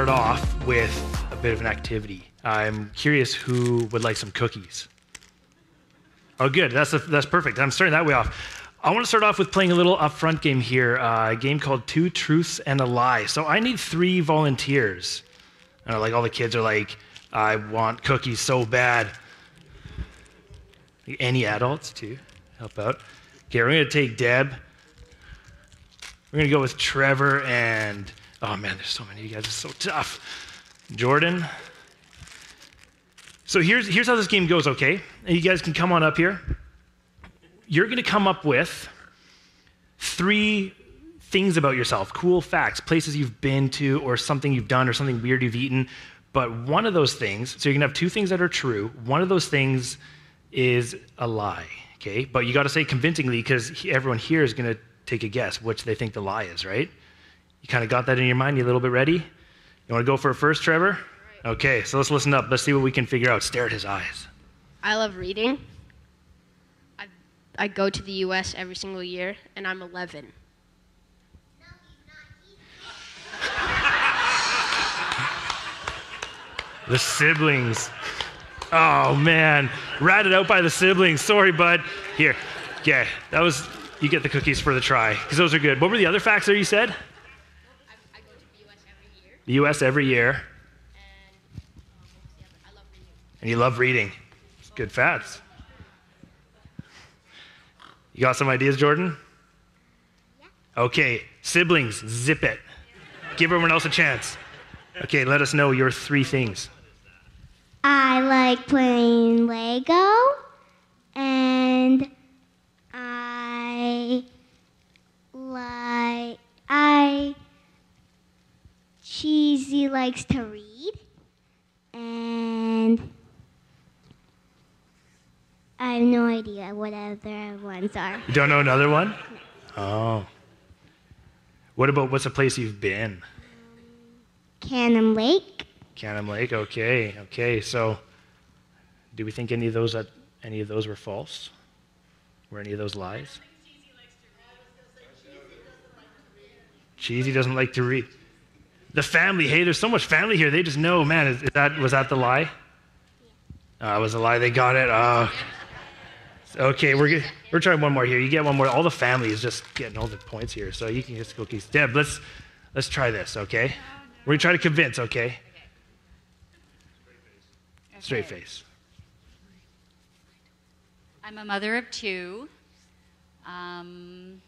start off with a bit of an activity. I'm curious who would like some cookies. Oh, good. That's, a, that's perfect. I'm starting that way off. I want to start off with playing a little upfront game here, uh, a game called Two Truths and a Lie. So I need three volunteers. And like all the kids are like, I want cookies so bad. Any adults too, help out. Okay, we're gonna take Deb. We're gonna go with Trevor and oh man, there's so many. of You guys are so tough. Jordan. So here's here's how this game goes. Okay, and you guys can come on up here. You're gonna come up with three things about yourself, cool facts, places you've been to, or something you've done, or something weird you've eaten. But one of those things, so you can have two things that are true. One of those things is a lie, okay? But you got to say convincingly because everyone here is going to take a guess which they think the lie is, right? You kind of got that in your mind? You a little bit ready? You want to go for it first, Trevor? Okay, so let's listen up. Let's see what we can figure out. Stare at his eyes. I love reading. I, I go to the U.S. every single year, and I'm 11. The siblings. Oh man, ratted out by the siblings. Sorry, bud. Here, yeah, that was. You get the cookies for the try because those are good. What were the other facts there you said? I, I go to the U.S. every year, The U.S. every year, and what was the other? I love reading. and you love reading. Good facts. You got some ideas, Jordan? Okay, siblings, zip it. Give everyone else a chance. Okay, let us know your three things. I like playing Lego, and I like I cheesy likes to read, and I have no idea what other ones are. You don't know another one? Oh. What about what's a place you've been? Cannon Lake, Cannon Lake. Okay, okay. So, do we think any of those that any of those were false? Were any of those lies? Cheesy doesn't like to read. The family. Hey, there's so much family here. They just know. Man, is, is that was that the lie? Uh, it was a lie. They got it. Oh. Okay, we're we're trying one more here. You get one more. All the family is just getting all the points here, so you can just go, cookies. Deb, let's let's try this. Okay, we're gonna try to convince. Okay. Straight Okay. face. I'm a mother of two. Um,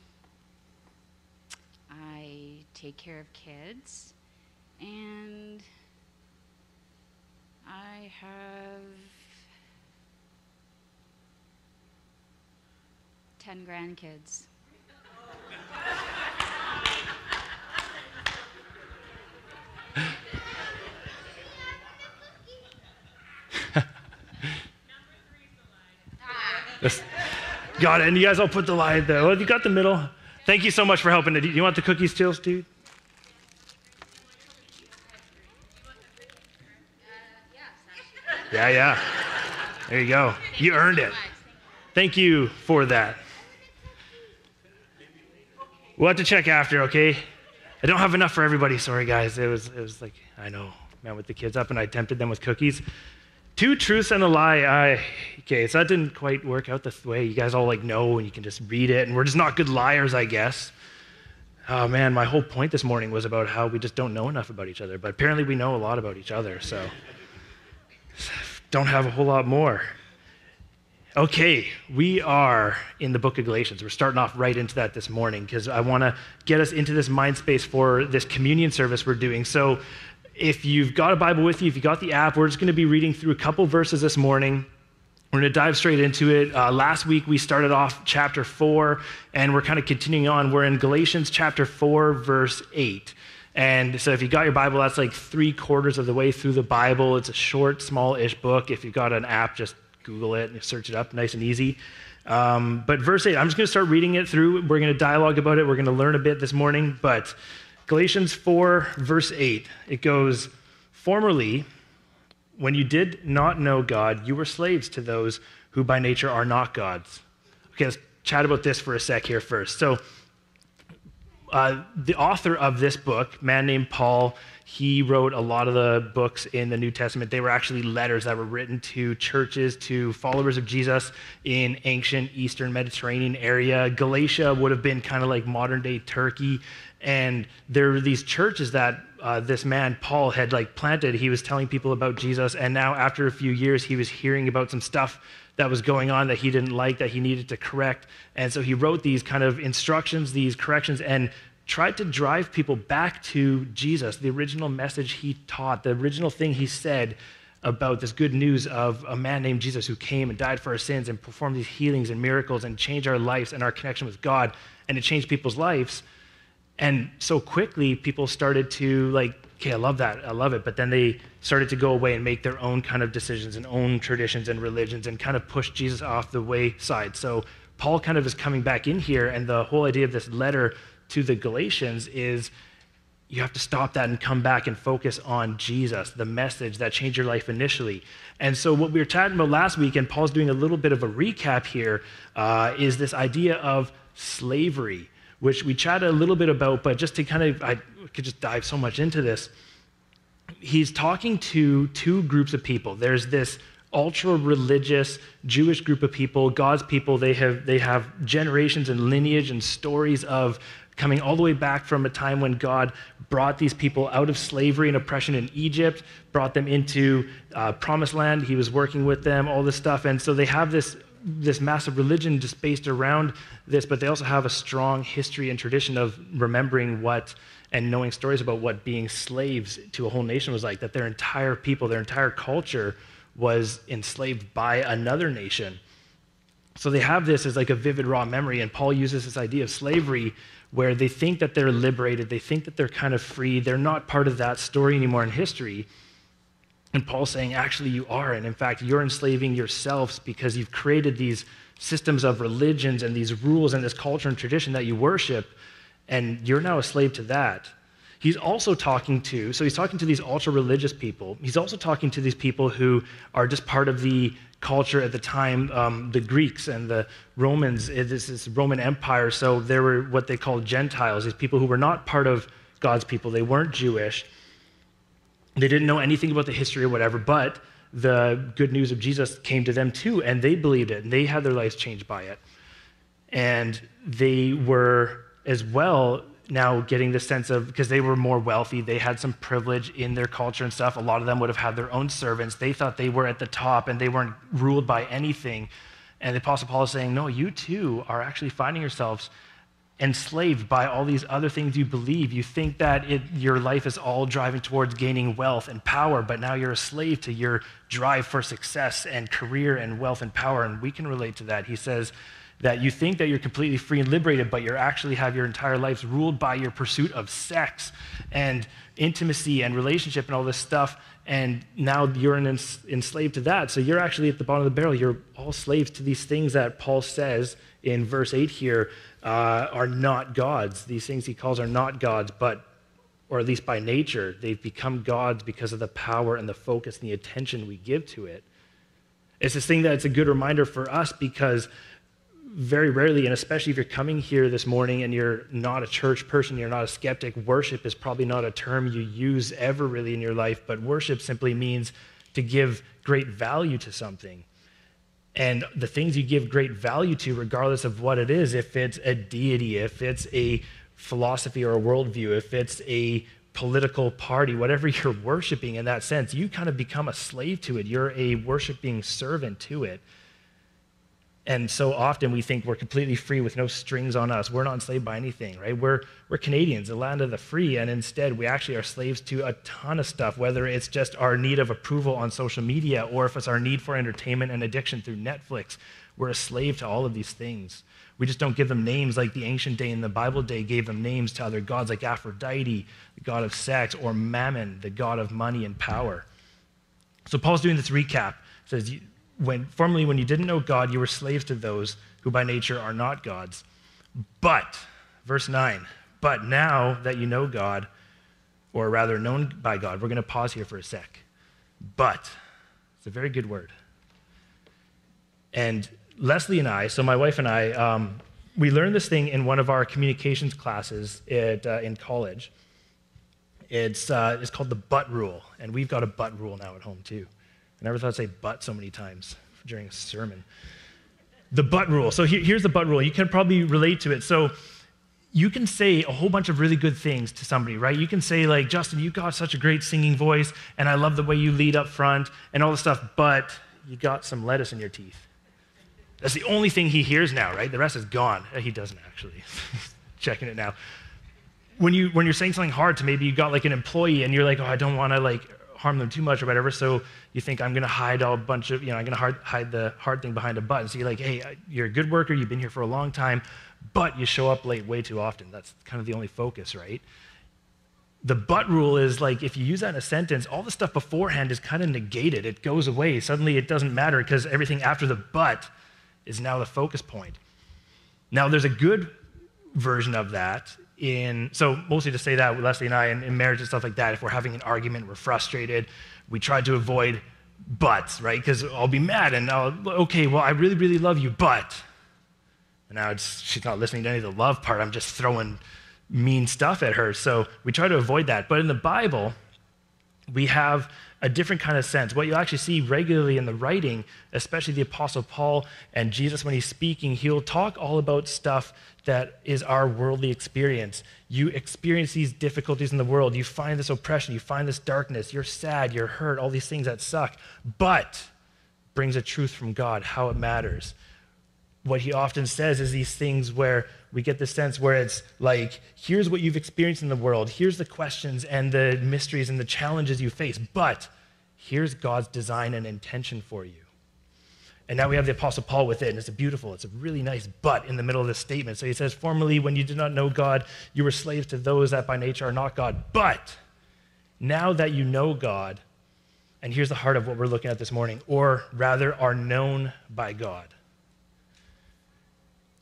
I take care of kids. And I have 10 grandkids. Got it. And you guys all put the lie there. Oh, you got the middle. Thank you so much for helping. Do you want the cookies, too, dude? Yeah, yeah. There you go. You earned it. Thank you for that. We'll have to check after, okay? I don't have enough for everybody. Sorry, guys. It was, it was like, I know, man, with the kids up, and I tempted them with cookies. Two truths and a lie. I, okay, so that didn't quite work out the way you guys all like know, and you can just read it, and we're just not good liars, I guess. Oh man, my whole point this morning was about how we just don't know enough about each other, but apparently we know a lot about each other, so don't have a whole lot more. Okay, we are in the book of Galatians. We're starting off right into that this morning because I want to get us into this mind space for this communion service we're doing. So, if you've got a Bible with you, if you got the app, we're just going to be reading through a couple verses this morning. We're going to dive straight into it. Uh, last week we started off chapter 4, and we're kind of continuing on. We're in Galatians chapter 4, verse 8. And so if you got your Bible, that's like three quarters of the way through the Bible. It's a short, small ish book. If you've got an app, just Google it and search it up, nice and easy. Um, but verse 8, I'm just going to start reading it through. We're going to dialogue about it. We're going to learn a bit this morning. But Galatians 4, verse 8, it goes, Formerly, when you did not know God, you were slaves to those who by nature are not gods. Okay, let's chat about this for a sec here first. So, uh, the author of this book, man named Paul, he wrote a lot of the books in the New Testament. They were actually letters that were written to churches, to followers of Jesus in ancient Eastern Mediterranean area. Galatia would have been kind of like modern day Turkey. And there were these churches that uh, this man, Paul, had like planted. He was telling people about Jesus. And now, after a few years, he was hearing about some stuff that was going on that he didn't like, that he needed to correct. And so he wrote these kind of instructions, these corrections, and tried to drive people back to Jesus, the original message he taught, the original thing he said about this good news of a man named Jesus who came and died for our sins and performed these healings and miracles and changed our lives and our connection with God. And it changed people's lives. And so quickly, people started to like, okay, I love that, I love it. But then they started to go away and make their own kind of decisions and own traditions and religions and kind of push Jesus off the wayside. So Paul kind of is coming back in here, and the whole idea of this letter to the Galatians is you have to stop that and come back and focus on Jesus, the message that changed your life initially. And so, what we were chatting about last week, and Paul's doing a little bit of a recap here, uh, is this idea of slavery which we chatted a little bit about, but just to kind of, I could just dive so much into this. He's talking to two groups of people. There's this ultra religious Jewish group of people, God's people. They have, they have generations and lineage and stories of coming all the way back from a time when God brought these people out of slavery and oppression in Egypt, brought them into uh, promised land. He was working with them, all this stuff. And so they have this this massive religion just based around this, but they also have a strong history and tradition of remembering what and knowing stories about what being slaves to a whole nation was like, that their entire people, their entire culture was enslaved by another nation. So they have this as like a vivid, raw memory, and Paul uses this idea of slavery where they think that they're liberated, they think that they're kind of free, they're not part of that story anymore in history. And Paul's saying, actually, you are. And in fact, you're enslaving yourselves because you've created these systems of religions and these rules and this culture and tradition that you worship, and you're now a slave to that. He's also talking to, so he's talking to these ultra religious people. He's also talking to these people who are just part of the culture at the time, um, the Greeks and the Romans, this is Roman Empire. So there were what they called Gentiles, these people who were not part of God's people. They weren't Jewish. They didn't know anything about the history or whatever, but the good news of Jesus came to them too, and they believed it, and they had their lives changed by it. And they were as well now getting the sense of because they were more wealthy, they had some privilege in their culture and stuff. A lot of them would have had their own servants. They thought they were at the top and they weren't ruled by anything. And the Apostle Paul is saying, No, you too are actually finding yourselves enslaved by all these other things you believe. You think that it, your life is all driving towards gaining wealth and power, but now you're a slave to your drive for success and career and wealth and power. And we can relate to that. He says that you think that you're completely free and liberated, but you actually have your entire lives ruled by your pursuit of sex and intimacy and relationship and all this stuff. And now you're an enslaved to that. So you're actually at the bottom of the barrel. You're all slaves to these things that Paul says in verse 8 here uh, are not gods. These things he calls are not gods, but, or at least by nature, they've become gods because of the power and the focus and the attention we give to it. It's this thing that it's a good reminder for us because very rarely, and especially if you're coming here this morning and you're not a church person, you're not a skeptic, worship is probably not a term you use ever really in your life, but worship simply means to give great value to something. And the things you give great value to, regardless of what it is, if it's a deity, if it's a philosophy or a worldview, if it's a political party, whatever you're worshiping in that sense, you kind of become a slave to it. You're a worshiping servant to it. And so often we think we're completely free with no strings on us. We're not enslaved by anything, right? We're, we're Canadians, the land of the free, and instead we actually are slaves to a ton of stuff, whether it's just our need of approval on social media or if it's our need for entertainment and addiction through Netflix. We're a slave to all of these things. We just don't give them names like the ancient day and the Bible day gave them names to other gods like Aphrodite, the god of sex, or Mammon, the god of money and power. So Paul's doing this recap. says, when, formerly, when you didn't know God, you were slaves to those who by nature are not gods. But, verse 9, but now that you know God, or rather known by God, we're going to pause here for a sec. But, it's a very good word. And Leslie and I, so my wife and I, um, we learned this thing in one of our communications classes at, uh, in college. It's, uh, it's called the butt rule, and we've got a butt rule now at home too. I never thought I'd say but so many times during a sermon. The butt rule. So here, here's the butt rule. You can probably relate to it. So you can say a whole bunch of really good things to somebody, right? You can say, like, Justin, you've got such a great singing voice, and I love the way you lead up front, and all this stuff, but you got some lettuce in your teeth. That's the only thing he hears now, right? The rest is gone. He doesn't actually. Checking it now. When, you, when you're saying something hard to maybe you got like an employee and you're like, oh, I don't want to like harm them too much or whatever, so you think I'm going to hide all a bunch of, you know, I'm going to hide the hard thing behind a button. So you're like, hey, you're a good worker, you've been here for a long time, but you show up late way too often. That's kind of the only focus, right? The but rule is like if you use that in a sentence, all the stuff beforehand is kind of negated. It goes away. Suddenly it doesn't matter because everything after the but is now the focus point. Now, there's a good version of that in, so mostly to say that Leslie and I in, in marriage and stuff like that, if we're having an argument, we're frustrated, we try to avoid buts, right? Because I'll be mad and I'll, okay, well, I really, really love you, but. And now it's, she's not listening to any of the love part. I'm just throwing mean stuff at her. So we try to avoid that. But in the Bible, we have a different kind of sense. What you'll actually see regularly in the writing, especially the Apostle Paul and Jesus when he's speaking, he'll talk all about stuff that is our worldly experience. You experience these difficulties in the world, you find this oppression, you find this darkness, you're sad, you're hurt, all these things that suck, but brings a truth from God, how it matters. What he often says is these things where we get the sense where it's like, here's what you've experienced in the world, here's the questions and the mysteries and the challenges you face, but here's God's design and intention for you. And now we have the Apostle Paul with it, and it's a beautiful, it's a really nice but in the middle of this statement. So he says, Formerly, when you did not know God, you were slaves to those that by nature are not God. But now that you know God, and here's the heart of what we're looking at this morning, or rather are known by God.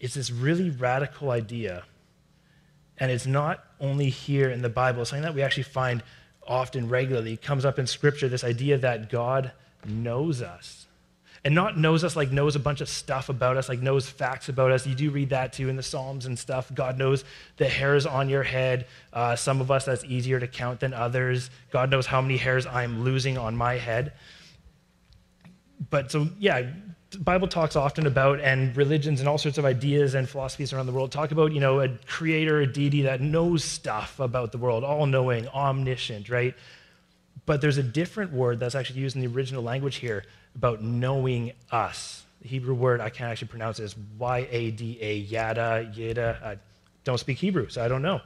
It's this really radical idea. And it's not only here in the Bible, something that we actually find often regularly. Comes up in Scripture this idea that God knows us. And not knows us like knows a bunch of stuff about us, like knows facts about us. You do read that too in the Psalms and stuff. God knows the hairs on your head. Uh, some of us, that's easier to count than others. God knows how many hairs I'm losing on my head. But so, yeah, Bible talks often about, and religions and all sorts of ideas and philosophies around the world talk about, you know, a creator, a deity that knows stuff about the world, all knowing, omniscient, right? But there's a different word that's actually used in the original language here about knowing us. The Hebrew word, I can't actually pronounce it, is Y A D A, yada, yada. I don't speak Hebrew, so I don't know.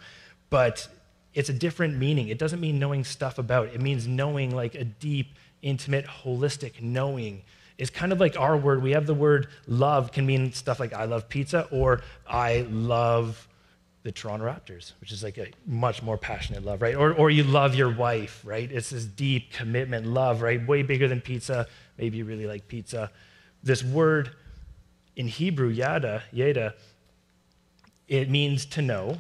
But it's a different meaning. It doesn't mean knowing stuff about, it means knowing like a deep, intimate, holistic knowing It's kind of like our word. We have the word love can mean stuff like I love pizza or I love the Toronto Raptors, which is like a much more passionate love, right? Or, or you love your wife, right? It's this deep commitment, love, right? Way bigger than pizza. Maybe you really like pizza. This word in Hebrew, yada, yada, it means to know,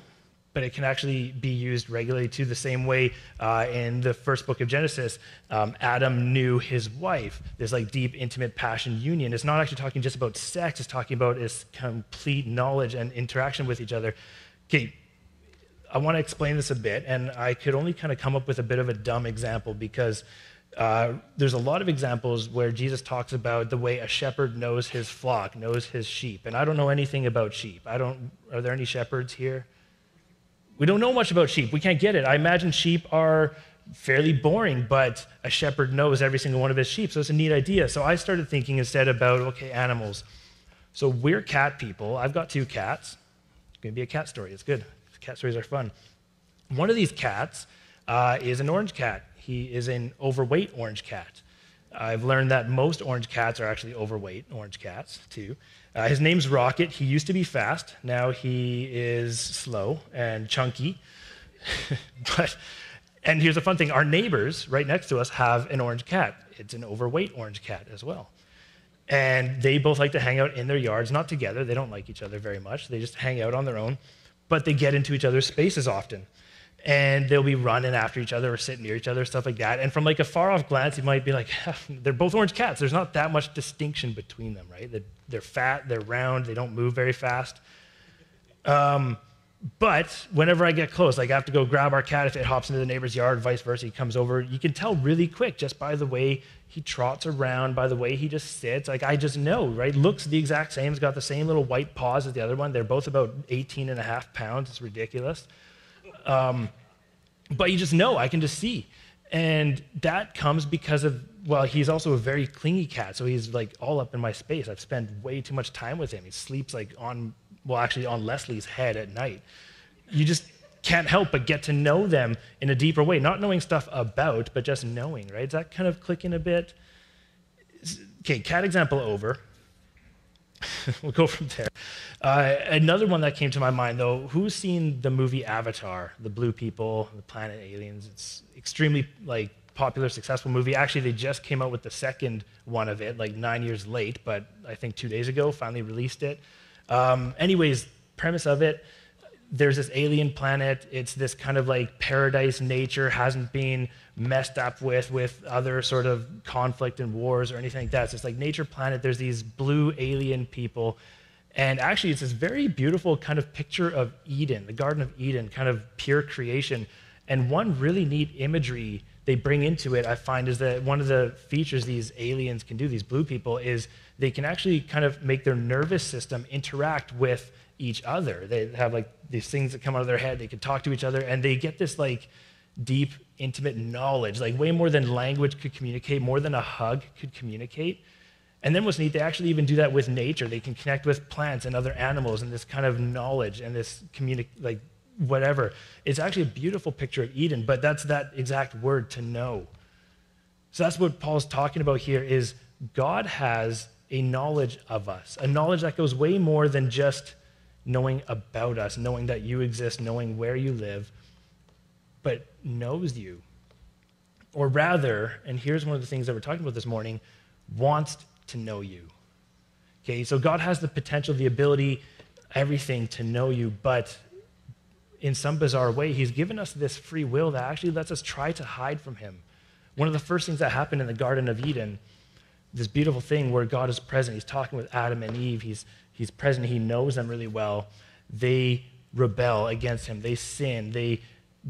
but it can actually be used regularly too, the same way uh, in the first book of Genesis, um, Adam knew his wife. This like deep, intimate passion union. It's not actually talking just about sex, it's talking about this complete knowledge and interaction with each other. Okay, I want to explain this a bit, and I could only kind of come up with a bit of a dumb example because uh, there's a lot of examples where Jesus talks about the way a shepherd knows his flock, knows his sheep. And I don't know anything about sheep. I don't, are there any shepherds here? We don't know much about sheep. We can't get it. I imagine sheep are fairly boring, but a shepherd knows every single one of his sheep. So it's a neat idea. So I started thinking instead about, okay, animals. So we're cat people. I've got two cats. It's going to be a cat story. It's good. Cat stories are fun. One of these cats uh, is an orange cat. He is an overweight orange cat. I've learned that most orange cats are actually overweight orange cats, too. Uh, his name's Rocket. He used to be fast. Now he is slow and chunky. but, and here's a fun thing our neighbors right next to us have an orange cat. It's an overweight orange cat as well. And they both like to hang out in their yards, not together. They don't like each other very much. They just hang out on their own, but they get into each other's spaces often and they'll be running after each other or sitting near each other, stuff like that. And from like a far off glance, you might be like, they're both orange cats. There's not that much distinction between them, right? They're, they're fat, they're round, they don't move very fast. Um, but whenever I get close, like I have to go grab our cat if it hops into the neighbor's yard, vice versa, he comes over. You can tell really quick just by the way he trots around, by the way he just sits. Like I just know, right? Looks the exact same. He's got the same little white paws as the other one. They're both about 18 and a half pounds. It's ridiculous. Um, but you just know, I can just see. And that comes because of, well, he's also a very clingy cat. So he's like all up in my space. I've spent way too much time with him. He sleeps like on, well, actually on Leslie's head at night. You just can't help but get to know them in a deeper way. Not knowing stuff about, but just knowing, right? Is that kind of clicking a bit? Okay, cat example over. we'll go from there. Uh, another one that came to my mind, though, who's seen the movie Avatar, the blue people, the planet aliens? It's extremely like popular, successful movie. Actually, they just came out with the second one of it, like nine years late, but I think two days ago, finally released it. Um, anyways, premise of it there's this alien planet. It's this kind of like paradise nature hasn't been messed up with with other sort of conflict and wars or anything like that. So it's like nature planet. There's these blue alien people. And actually, it's this very beautiful kind of picture of Eden, the Garden of Eden, kind of pure creation. And one really neat imagery they bring into it, I find, is that one of the features these aliens can do, these blue people, is they can actually kind of make their nervous system interact with each other. They have like these things that come out of their head. They can talk to each other, and they get this like deep, intimate knowledge, like way more than language could communicate, more than a hug could communicate. And then what's neat, they actually even do that with nature. They can connect with plants and other animals and this kind of knowledge and this communic like whatever. It's actually a beautiful picture of Eden, but that's that exact word to know. So that's what Paul's talking about here is God has a knowledge of us, a knowledge that goes way more than just knowing about us, knowing that you exist, knowing where you live, but knows you. Or rather, and here's one of the things that we're talking about this morning, wants to know you. Okay, so God has the potential, the ability, everything to know you, but in some bizarre way, He's given us this free will that actually lets us try to hide from Him. One of the first things that happened in the Garden of Eden, this beautiful thing where God is present, He's talking with Adam and Eve, He's He's present, he knows them really well. They rebel against him, they sin, they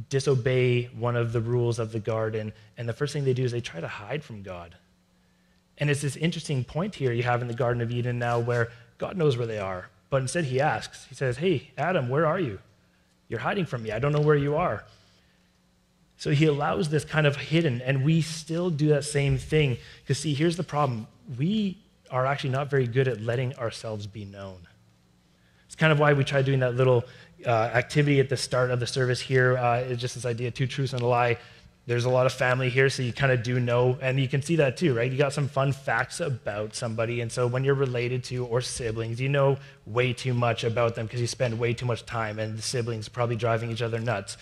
disobey one of the rules of the garden, and the first thing they do is they try to hide from God. And it's this interesting point here you have in the Garden of Eden now where God knows where they are, but instead he asks, He says, Hey, Adam, where are you? You're hiding from me. I don't know where you are. So he allows this kind of hidden, and we still do that same thing. Because, see, here's the problem we are actually not very good at letting ourselves be known. It's kind of why we try doing that little uh, activity at the start of the service here. Uh, it's just this idea two truths and a lie. There's a lot of family here, so you kind of do know, and you can see that too, right? You got some fun facts about somebody, and so when you're related to or siblings, you know way too much about them because you spend way too much time, and the siblings probably driving each other nuts.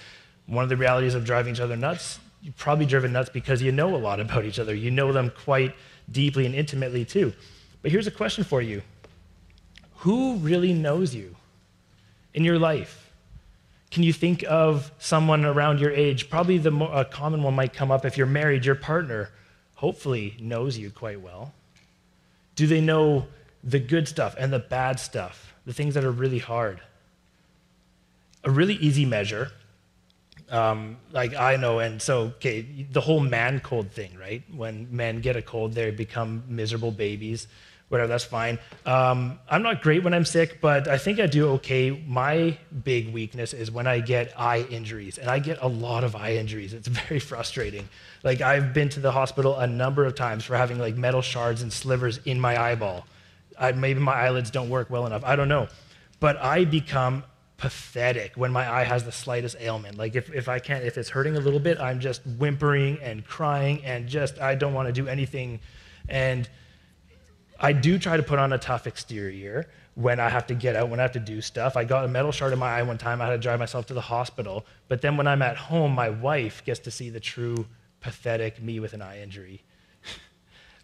One of the realities of driving each other nuts, you're probably driven nuts because you know a lot about each other. You know them quite deeply and intimately too. But here's a question for you Who really knows you in your life? Can you think of someone around your age? Probably the more, common one might come up if you're married, your partner hopefully knows you quite well. Do they know the good stuff and the bad stuff, the things that are really hard? A really easy measure um, like I know, and so okay, the whole man cold thing, right? When men get a cold, they become miserable babies. Whatever, that's fine. Um, I'm not great when I'm sick, but I think I do okay. My big weakness is when I get eye injuries, and I get a lot of eye injuries. It's very frustrating. Like I've been to the hospital a number of times for having like metal shards and slivers in my eyeball. I, maybe my eyelids don't work well enough. I don't know, but I become pathetic when my eye has the slightest ailment. Like if, if I can't, if it's hurting a little bit, I'm just whimpering and crying and just, I don't want to do anything. And I do try to put on a tough exterior when I have to get out, when I have to do stuff. I got a metal shard in my eye one time. I had to drive myself to the hospital. But then when I'm at home, my wife gets to see the true pathetic me with an eye injury.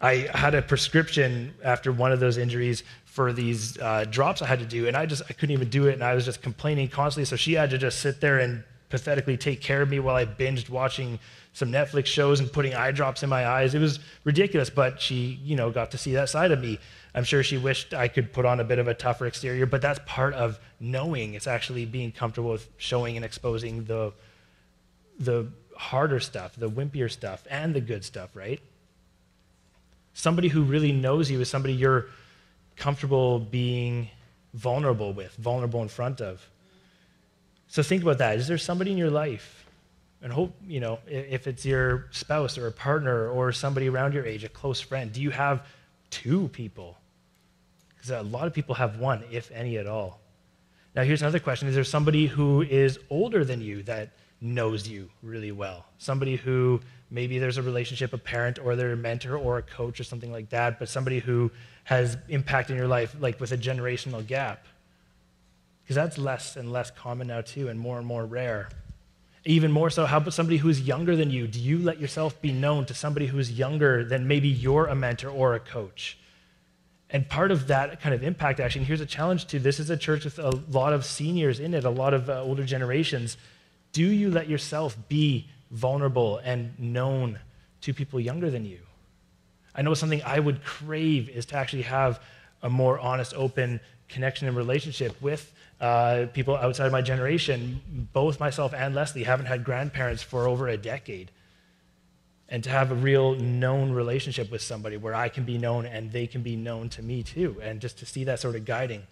I had a prescription after one of those injuries for these uh, drops I had to do, and I just I couldn't even do it, and I was just complaining constantly. So she had to just sit there and pathetically take care of me while I binged watching some Netflix shows and putting eye drops in my eyes. It was ridiculous, but she, you know, got to see that side of me. I'm sure she wished I could put on a bit of a tougher exterior, but that's part of knowing. It's actually being comfortable with showing and exposing the the harder stuff, the wimpier stuff, and the good stuff, right? Somebody who really knows you is somebody you're comfortable being vulnerable with, vulnerable in front of. So think about that. Is there somebody in your life? And hope, you know, if it's your spouse or a partner or somebody around your age, a close friend, do you have two people? Because a lot of people have one, if any at all. Now, here's another question Is there somebody who is older than you that knows you really well? Somebody who maybe there's a relationship, a parent or their mentor or a coach or something like that, but somebody who has impact in your life, like with a generational gap. Because that's less and less common now, too, and more and more rare. Even more so, how about somebody who's younger than you? Do you let yourself be known to somebody who's younger than maybe you're a mentor or a coach? And part of that kind of impact action, here's a challenge to this is a church with a lot of seniors in it, a lot of uh, older generations. Do you let yourself be vulnerable and known to people younger than you? I know something I would crave is to actually have a more honest, open connection and relationship with uh, people outside of my generation. Both myself and Leslie haven't had grandparents for over a decade. And to have a real known relationship with somebody where I can be known and they can be known to me too, and just to see that sort of guiding.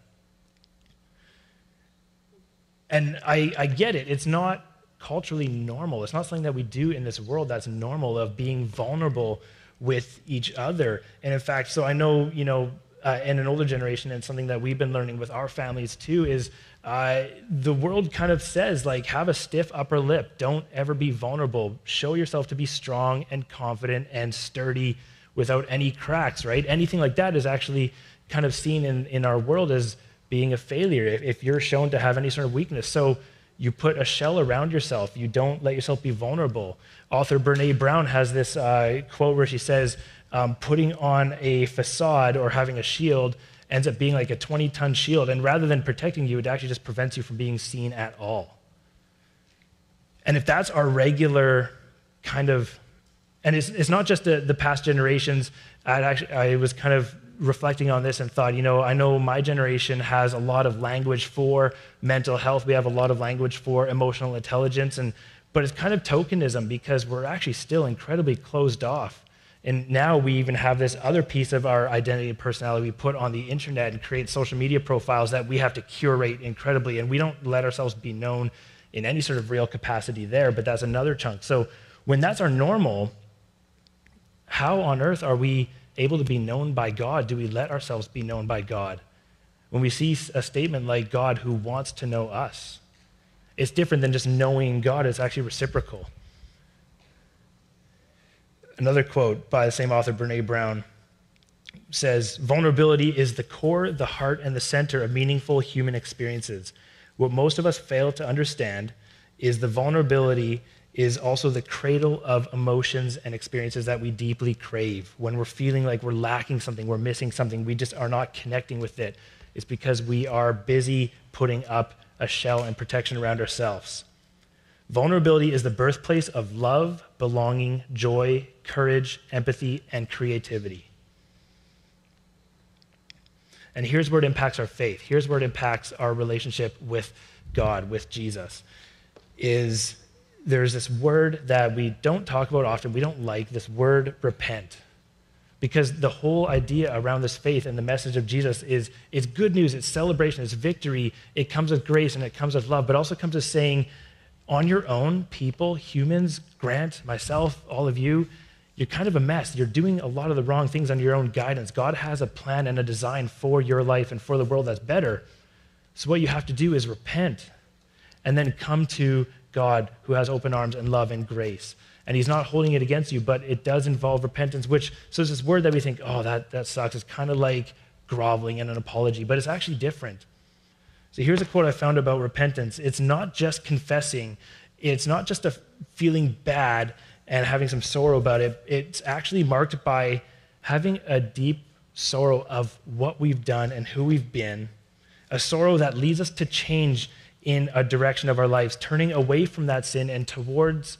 And I, I get it. It's not culturally normal. It's not something that we do in this world that's normal of being vulnerable with each other. And in fact, so I know, you know, uh, in an older generation, and something that we've been learning with our families too, is uh, the world kind of says, like, have a stiff upper lip. Don't ever be vulnerable. Show yourself to be strong and confident and sturdy without any cracks, right? Anything like that is actually kind of seen in, in our world as being a failure if, if you're shown to have any sort of weakness. So you put a shell around yourself. You don't let yourself be vulnerable. Author Brene Brown has this uh, quote where she says, um, putting on a facade or having a shield ends up being like a 20 ton shield. And rather than protecting you, it actually just prevents you from being seen at all. And if that's our regular kind of, and it's, it's not just the, the past generations, i actually, I was kind of reflecting on this and thought, you know, I know my generation has a lot of language for mental health. We have a lot of language for emotional intelligence, and but it's kind of tokenism because we're actually still incredibly closed off. And now we even have this other piece of our identity and personality we put on the internet and create social media profiles that we have to curate incredibly, and we don't let ourselves be known in any sort of real capacity there. But that's another chunk. So when that's our normal, how on earth are we able to be known by God? Do we let ourselves be known by God? When we see a statement like God who wants to know us, it's different than just knowing God, it's actually reciprocal. Another quote by the same author, Brene Brown, says Vulnerability is the core, the heart, and the center of meaningful human experiences. What most of us fail to understand is the vulnerability is also the cradle of emotions and experiences that we deeply crave. When we're feeling like we're lacking something, we're missing something, we just are not connecting with it, it's because we are busy putting up a shell and protection around ourselves. Vulnerability is the birthplace of love, belonging, joy, courage, empathy, and creativity. And here's where it impacts our faith. Here's where it impacts our relationship with God, with Jesus. Is there's this word that we don't talk about often, we don't like, this word repent. Because the whole idea around this faith and the message of Jesus is it's good news, it's celebration, it's victory, it comes with grace and it comes with love, but also comes with saying, on your own, people, humans, Grant, myself, all of you, you're kind of a mess. You're doing a lot of the wrong things under your own guidance. God has a plan and a design for your life and for the world that's better. So, what you have to do is repent and then come to God who has open arms and love and grace. And he's not holding it against you, but it does involve repentance, which, so it's this word that we think, oh, that, that sucks. It's kind of like groveling and an apology, but it's actually different. So here's a quote I found about repentance it's not just confessing, it's not just a feeling bad and having some sorrow about it, it's actually marked by having a deep sorrow of what we've done and who we've been, a sorrow that leads us to change in a direction of our lives, turning away from that sin and towards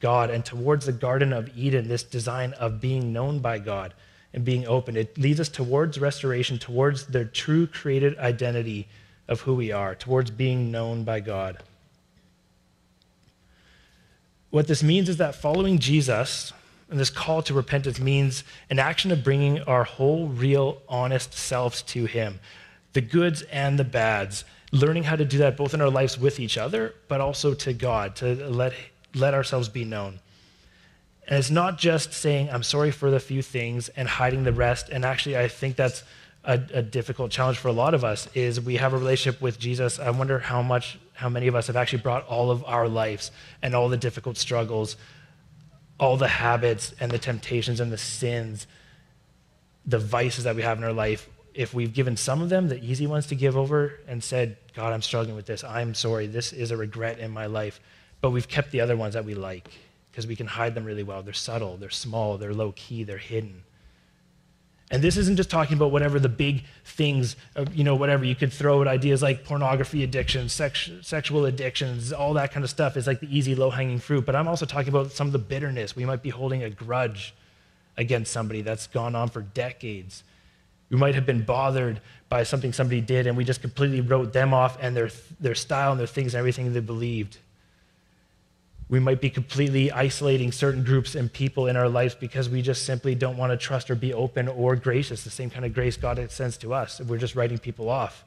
God and towards the Garden of Eden, this design of being known by God and being open. It leads us towards restoration, towards the true created identity of who we are, towards being known by God. What this means is that following Jesus and this call to repentance means an action of bringing our whole, real, honest selves to Him, the goods and the bads, learning how to do that both in our lives with each other, but also to God, to let, let ourselves be known. And it's not just saying, I'm sorry for the few things and hiding the rest. And actually, I think that's a, a, difficult challenge for a lot of us is we have a relationship with Jesus. I wonder how much, how many of us have actually brought all of our lives and all the difficult struggles, all the habits and the temptations and the sins, the vices that we have in our life. If we've given some of them, the easy ones to give over, and said, God, I'm struggling with this. I'm sorry. This is a regret in my life. But we've kept the other ones that we like because we can hide them really well. They're subtle, they're small, they're low key, they're hidden. And this isn't just talking about whatever the big things, you know, whatever you could throw at ideas like pornography addiction, sex, sexual addictions, all that kind of stuff is like the easy, low hanging fruit. But I'm also talking about some of the bitterness. We might be holding a grudge against somebody that's gone on for decades. We might have been bothered by something somebody did and we just completely wrote them off and their, their style and their things and everything they believed. We might be completely isolating certain groups and people in our lives because we just simply don't want to trust or be open or gracious, the same kind of grace God extends to us if We're just writing people off.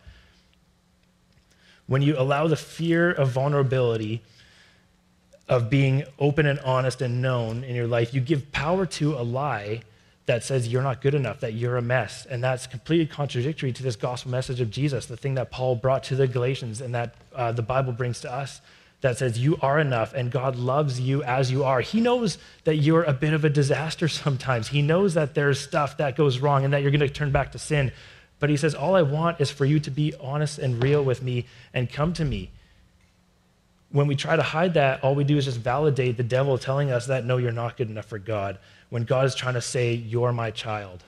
When you allow the fear of vulnerability, of being open and honest and known in your life, you give power to a lie that says you're not good enough, that you're a mess. And that's completely contradictory to this gospel message of Jesus, the thing that Paul brought to the Galatians and that uh, the Bible brings to us that says you are enough and God loves you as you are. He knows that you're a bit of a disaster sometimes. He knows that there's stuff that goes wrong and that you're going to turn back to sin. But he says, All I want is for you to be honest and real with me and come to me. When we try to hide that, all we do is just validate the devil telling us that, no, you're not good enough for God, when God is trying to say, You're my child.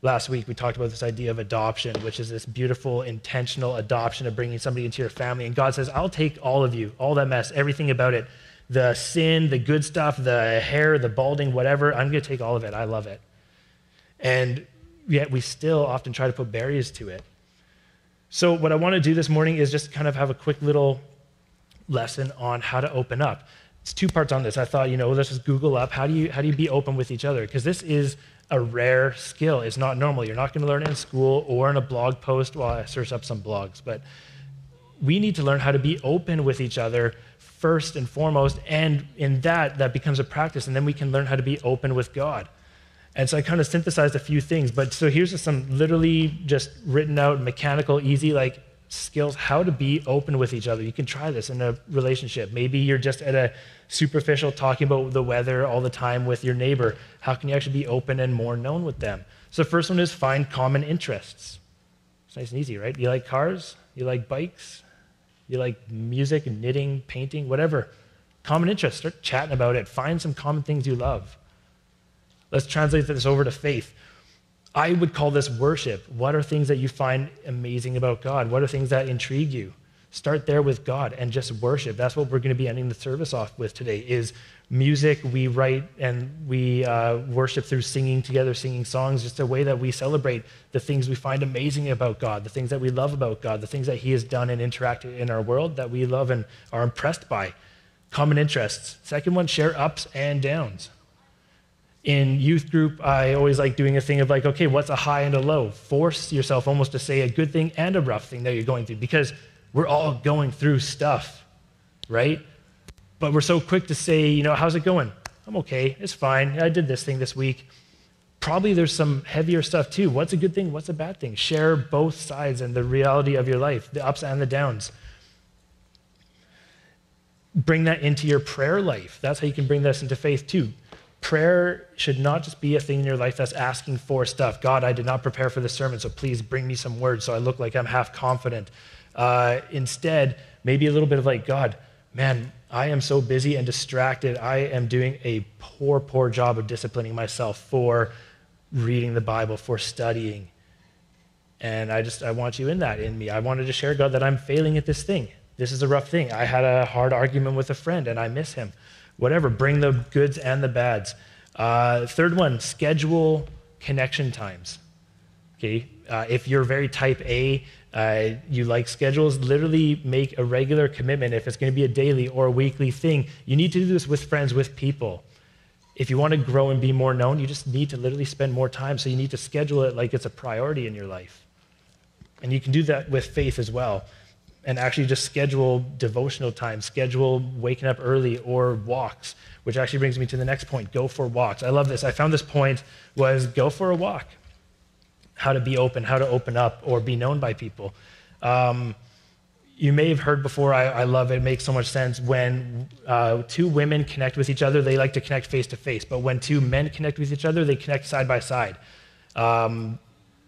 Last week, we talked about this idea of adoption, which is this beautiful, intentional adoption of bringing somebody into your family. And God says, I'll take all of you, all that mess, everything about it the sin, the good stuff, the hair, the balding, whatever. I'm going to take all of it. I love it. And yet, we still often try to put barriers to it. So, what I want to do this morning is just kind of have a quick little lesson on how to open up. It's two parts on this. I thought, you know, let's just Google up how do you how do you be open with each other? Because this is a rare skill. It's not normal. You're not going to learn it in school or in a blog post. Well, I search up some blogs, but we need to learn how to be open with each other first and foremost. And in that, that becomes a practice. And then we can learn how to be open with God. And so I kind of synthesized a few things. But so here's some literally just written out, mechanical, easy, like skills how to be open with each other. You can try this in a relationship. Maybe you're just at a superficial talking about the weather all the time with your neighbor. How can you actually be open and more known with them? So the first one is find common interests. It's nice and easy, right? You like cars? You like bikes? You like music, knitting, painting, whatever. Common interests. Start chatting about it. Find some common things you love. Let's translate this over to faith. I would call this worship. What are things that you find amazing about God? What are things that intrigue you? Start there with God and just worship. That's what we're going to be ending the service off with today is music. We write and we uh, worship through singing together, singing songs, just a way that we celebrate the things we find amazing about God, the things that we love about God, the things that He has done and interacted in our world that we love and are impressed by. Common interests. Second one, share ups and downs in youth group, I always like doing a thing of like, okay, what's a high and a low? Force yourself almost to say a good thing and a rough thing that you're going through because we're all going through stuff, right? But we're so quick to say, you know, how's it going? I'm okay. It's fine. I did this thing this week. Probably there's some heavier stuff too. What's a good thing? What's a bad thing? Share both sides and the reality of your life, the ups and the downs. Bring that into your prayer life. That's how you can bring this into faith too prayer should not just be a thing in your life that's asking for stuff. God, I did not prepare for this sermon, so please bring me some words so I look like I'm half confident. Uh, instead, maybe a little bit of like, God, man, I am so busy and distracted. I am doing a poor, poor job of disciplining myself for reading the Bible, for studying. And I just, I want you in that in me. I wanted to share, God, that I'm failing at this thing. This is a rough thing. I had a hard argument with a friend and I miss him. Whatever, bring the goods and the bads. Uh, third one, schedule connection times. Okay, uh, if you're very type A, uh, you like schedules, literally make a regular commitment. If it's going to be a daily or a weekly thing, you need to do this with friends, with people. If you want to grow and be more known, you just need to literally spend more time. So you need to schedule it like it's a priority in your life. And you can do that with faith as well. And actually just schedule devotional time, schedule waking up early or walks, which actually brings me to the next point go for walks. I love this. I found this point was go for a walk how to be open, how to open up, or be known by people. Um, you may have heard before, I, I, love it, it makes so much sense. When uh, two women connect with each other, they like to connect face to face. But when two men connect with each other, they connect side by side. Um,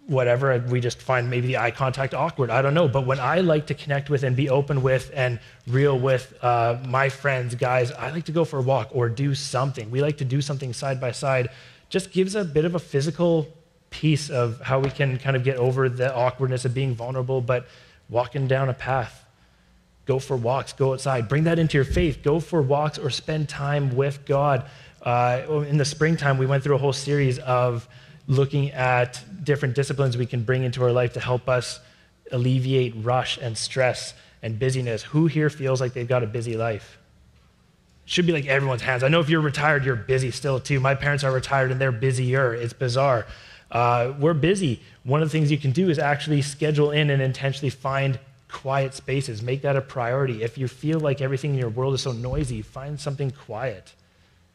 whatever, we just find maybe the eye contact awkward. I don't know. But when I like to connect with and be open with and real with uh, my friends, guys, I like to go for a walk or do something. We like to do something side by side. Just gives a bit of a physical piece of how we can kind of get over the awkwardness of being vulnerable, but walking down a path. Go for walks, go outside. Bring that into your faith. Go for walks or spend time with God. Uh, in the springtime, we went through a whole series of looking at different disciplines we can bring into our life to help us alleviate rush and stress and busyness. Who here feels like they've got a busy life? Should be like everyone's hands. I know if you're retired, you're busy still too. My parents are retired and they're busier. It's bizarre. Uh, we're busy. One of the things you can do is actually schedule in and intentionally find quiet spaces. Make that a priority. If you feel like everything in your world is so noisy, find something quiet.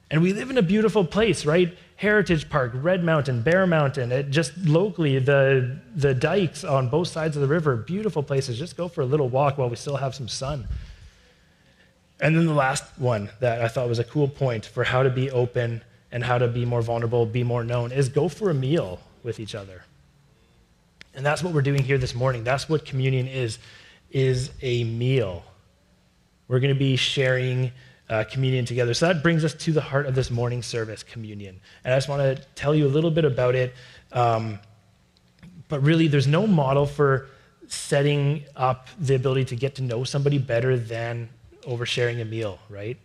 And we live in a beautiful place, right? Heritage Park, Red Mountain, Bear Mountain, it just locally, the, the dikes on both sides of the river, beautiful places. Just go for a little walk while we still have some sun. And then the last one that I thought was a cool point for how to be open and how to be more vulnerable, be more known, is go for a meal with each other. And that's what we're doing here this morning. That's what communion is, is a meal. We're going to be sharing uh, communion together. So that brings us to the heart of this morning service, communion. And I just want to tell you a little bit about it. Um, but really, there's no model for setting up the ability to get to know somebody better than over sharing a meal, right?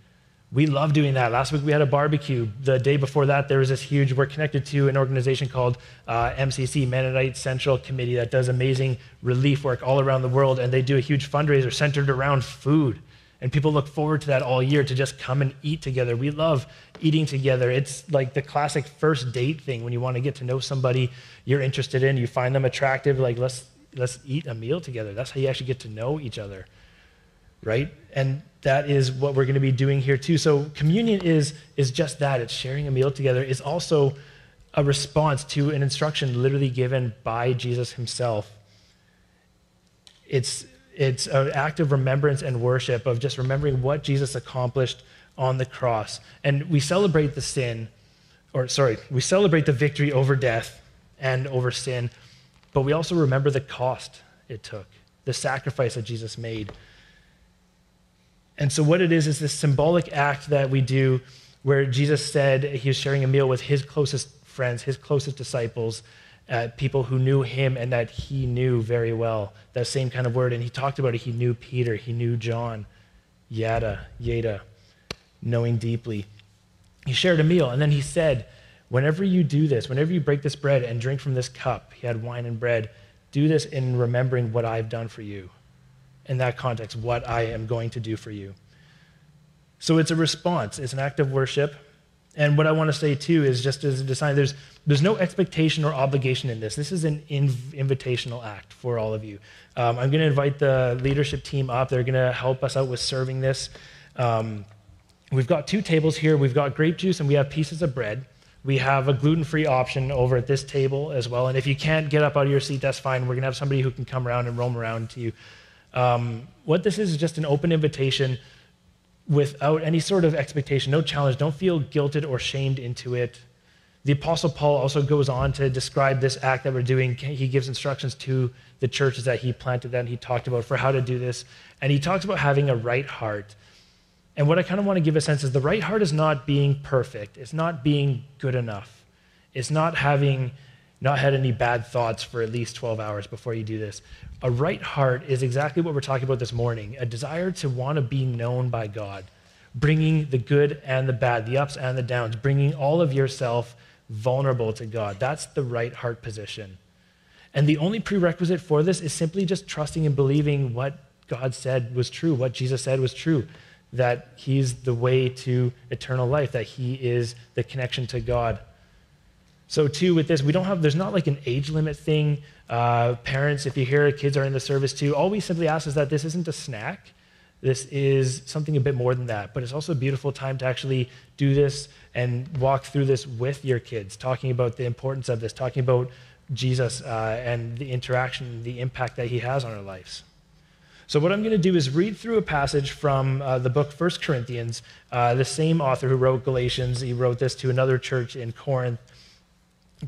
we love doing that. Last week we had a barbecue. The day before that, there was this huge, we're connected to an organization called uh, MCC, Mennonite Central Committee, that does amazing relief work all around the world. And they do a huge fundraiser centered around food. And people look forward to that all year to just come and eat together. We love eating together. It's like the classic first date thing when you want to get to know somebody you're interested in, you find them attractive, like let's, let's eat a meal together. That's how you actually get to know each other, right? And that is what we're going to be doing here too. So communion is is just that. It's sharing a meal together. It's also a response to an instruction literally given by Jesus himself. It's it's an act of remembrance and worship of just remembering what Jesus accomplished on the cross. And we celebrate the sin, or sorry, we celebrate the victory over death and over sin, but we also remember the cost it took, the sacrifice that Jesus made and so, what it is, is this symbolic act that we do where Jesus said he was sharing a meal with his closest friends, his closest disciples, uh, people who knew him and that he knew very well. That same kind of word. And he talked about it. He knew Peter, he knew John, Yada, Yada, knowing deeply. He shared a meal, and then he said, Whenever you do this, whenever you break this bread and drink from this cup, he had wine and bread, do this in remembering what I've done for you in that context what I am going to do for you. So it's a response, it's an act of worship. And what I want to say too is just as a design, there's, there's no expectation or obligation in this. This is an inv- invitational act for all of you. Um, I'm going to invite the leadership team up. They're going to help us out with serving this. Um, we've got two tables here. We've got grape juice and we have pieces of bread. We have a gluten free option over at this table as well. And if you can't get up out of your seat, that's fine. We're going to have somebody who can come around and roam around to you. Um, what this is is just an open invitation without any sort of expectation, no challenge. Don't feel guilted or shamed into it. The Apostle Paul also goes on to describe this act that we're doing. He gives instructions to the churches that he planted that he talked about for how to do this. And he talks about having a right heart. And what I kind of want to give a sense is the right heart is not being perfect, it's not being good enough, it's not having not had any bad thoughts for at least 12 hours before you do this. A right heart is exactly what we're talking about this morning a desire to want to be known by God, bringing the good and the bad, the ups and the downs, bringing all of yourself vulnerable to God. That's the right heart position. And the only prerequisite for this is simply just trusting and believing what God said was true, what Jesus said was true, that He's the way to eternal life, that He is the connection to God. So, too, with this, we don't have, there's not like an age limit thing. Uh, parents, if you hear kids are in the service too, all we simply ask is that this isn't a snack. This is something a bit more than that. But it's also a beautiful time to actually do this and walk through this with your kids, talking about the importance of this, talking about Jesus uh, and the interaction, the impact that he has on our lives. So, what I'm going to do is read through a passage from uh, the book First Corinthians. Uh, the same author who wrote Galatians, he wrote this to another church in Corinth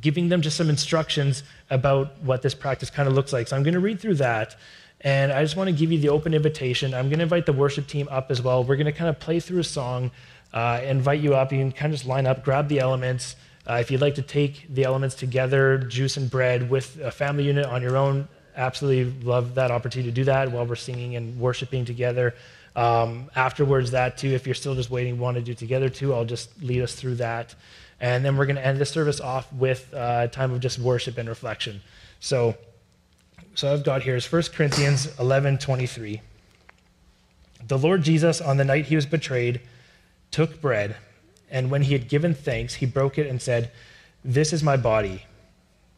giving them just some instructions about what this practice kind of looks like. So I'm going to read through that. And I just want to give you the open invitation. I'm going to invite the worship team up as well. We're going to kind of play through a song, uh, invite you up. You can kind of just line up, grab the elements. Uh, if you'd like to take the elements together, juice and bread with a family unit on your own, absolutely love that opportunity to do that while we're singing and worshiping together. Um, afterwards, that too, if you're still just waiting, want to do together too, I'll just lead us through that. And then we're going to end this service off with uh, a time of just worship and reflection. So, so I've got here is 1 Corinthians 11 23. The Lord Jesus, on the night he was betrayed, took bread, and when he had given thanks, he broke it and said, This is my body,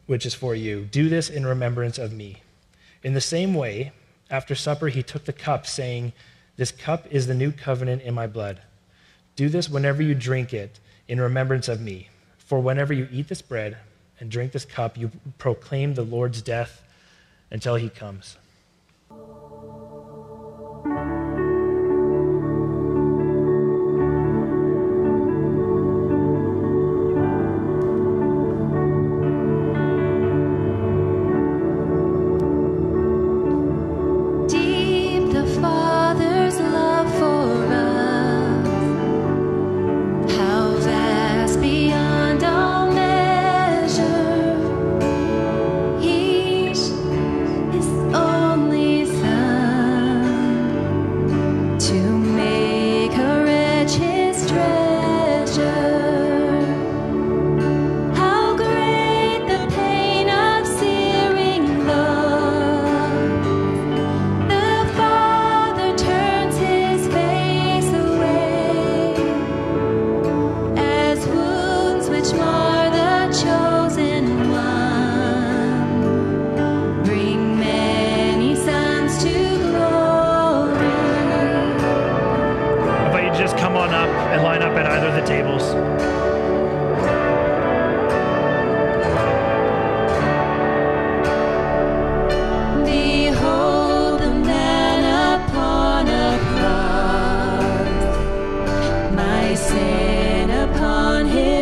which is for you. Do this in remembrance of me. In the same way, after supper, he took the cup, saying, This cup is the new covenant in my blood. Do this whenever you drink it in remembrance of me. For whenever you eat this bread and drink this cup, you proclaim the Lord's death until he comes.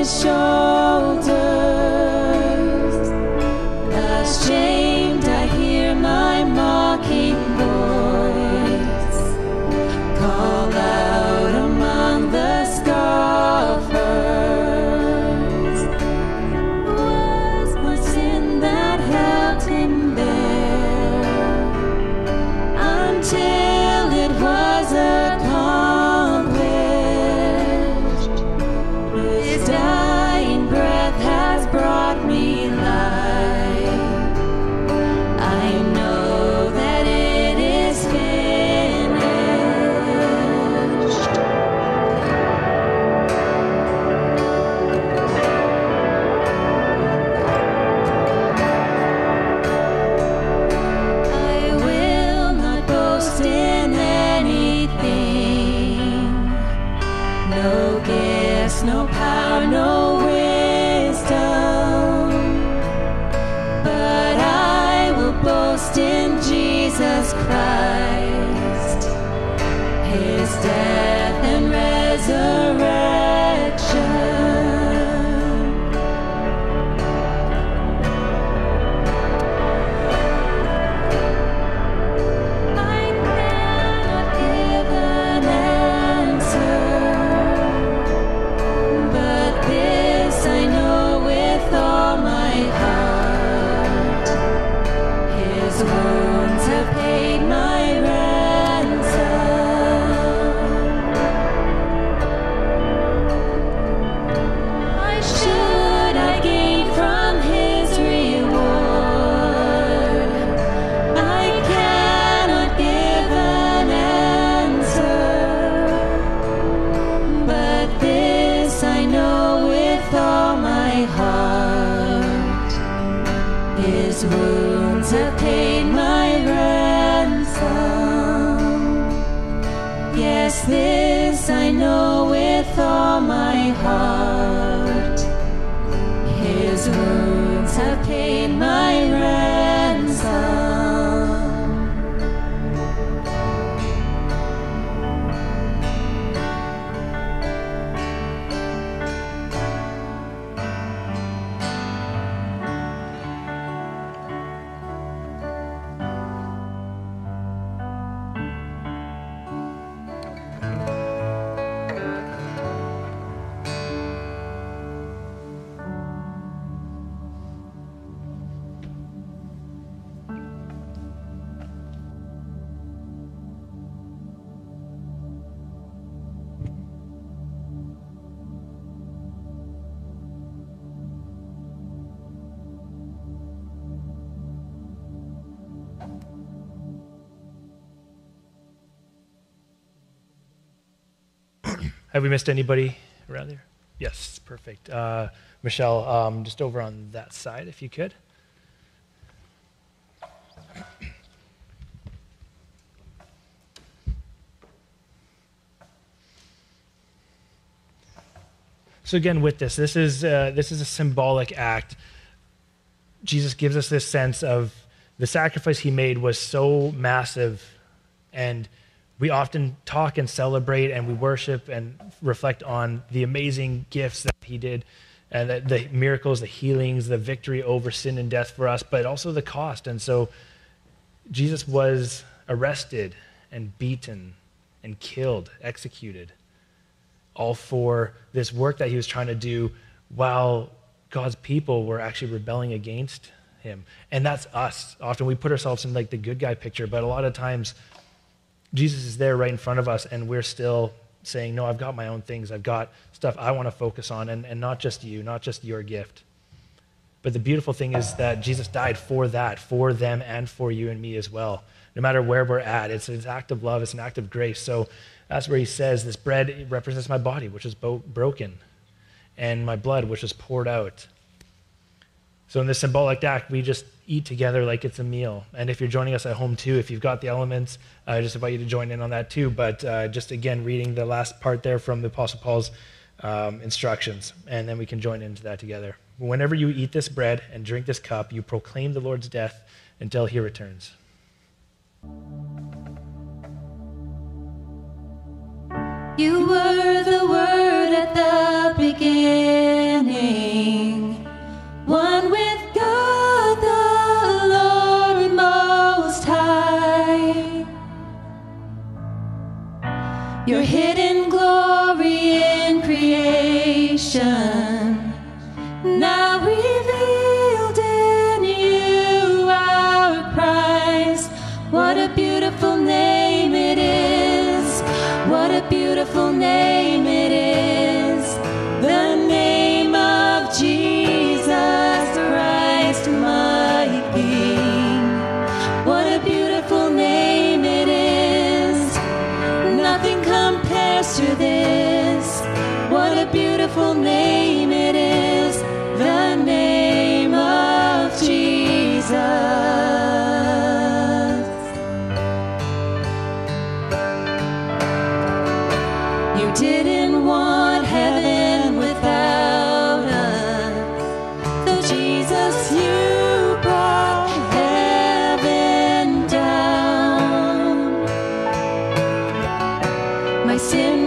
My Have we missed anybody around here? Yes, perfect. Uh, Michelle, um, just over on that side, if you could. So again, with this, this is uh, this is a symbolic act. Jesus gives us this sense of the sacrifice he made was so massive, and we often talk and celebrate and we worship and reflect on the amazing gifts that he did and the, the miracles, the healings, the victory over sin and death for us, but also the cost. And so Jesus was arrested and beaten and killed, executed, all for this work that he was trying to do while God's people were actually rebelling against him. And that's us. Often we put ourselves in like the good guy picture, but a lot of times Jesus is there right in front of us, and we're still saying, No, I've got my own things. I've got stuff I want to focus on, and, and not just you, not just your gift. But the beautiful thing is that Jesus died for that, for them, and for you and me as well. No matter where we're at, it's an act of love, it's an act of grace. So that's where he says, This bread represents my body, which is bo- broken, and my blood, which is poured out. So in this symbolic act, we just eat together like it's a meal. And if you're joining us at home too, if you've got the elements, I just invite you to join in on that too. But uh, just again, reading the last part there from the Apostle Paul's um, instructions, and then we can join into that together. Whenever you eat this bread and drink this cup, you proclaim the Lord's death until he returns. You were the Word at the beginning, one with creation, Sin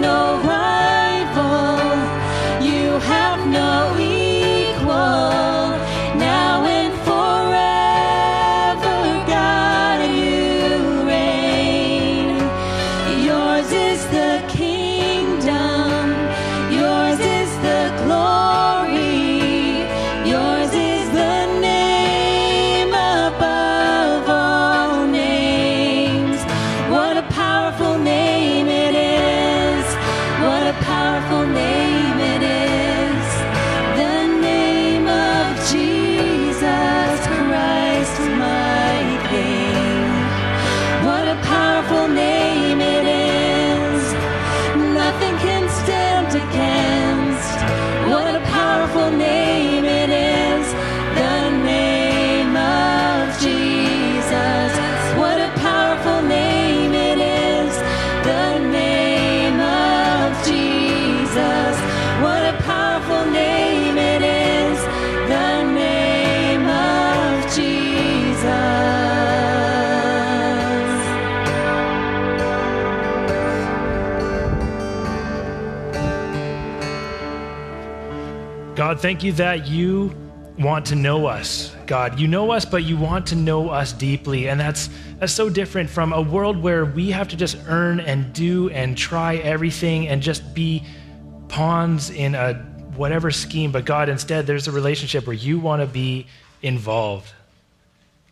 know Thank you that you want to know us. God, you know us, but you want to know us deeply. And that's, that's so different from a world where we have to just earn and do and try everything and just be pawns in a whatever scheme. But God, instead, there's a relationship where you want to be involved.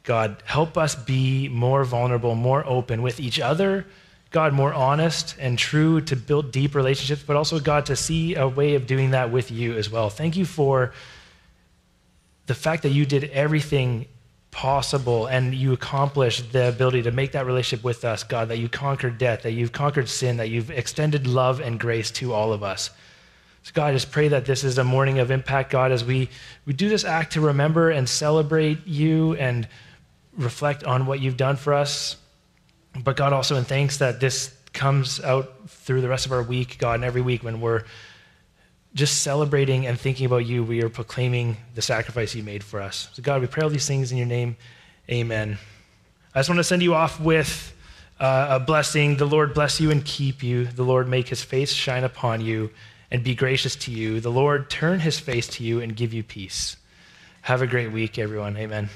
God, help us be more vulnerable, more open with each other. God, more honest and true to build deep relationships, but also, God, to see a way of doing that with you as well. Thank you for the fact that you did everything possible and you accomplished the ability to make that relationship with us, God, that you conquered death, that you've conquered sin, that you've extended love and grace to all of us. So, God, I just pray that this is a morning of impact, God, as we, we do this act to remember and celebrate you and reflect on what you've done for us. But, God, also in thanks that this comes out through the rest of our week, God, and every week when we're just celebrating and thinking about you, we are proclaiming the sacrifice you made for us. So, God, we pray all these things in your name. Amen. I just want to send you off with uh, a blessing. The Lord bless you and keep you. The Lord make his face shine upon you and be gracious to you. The Lord turn his face to you and give you peace. Have a great week, everyone. Amen.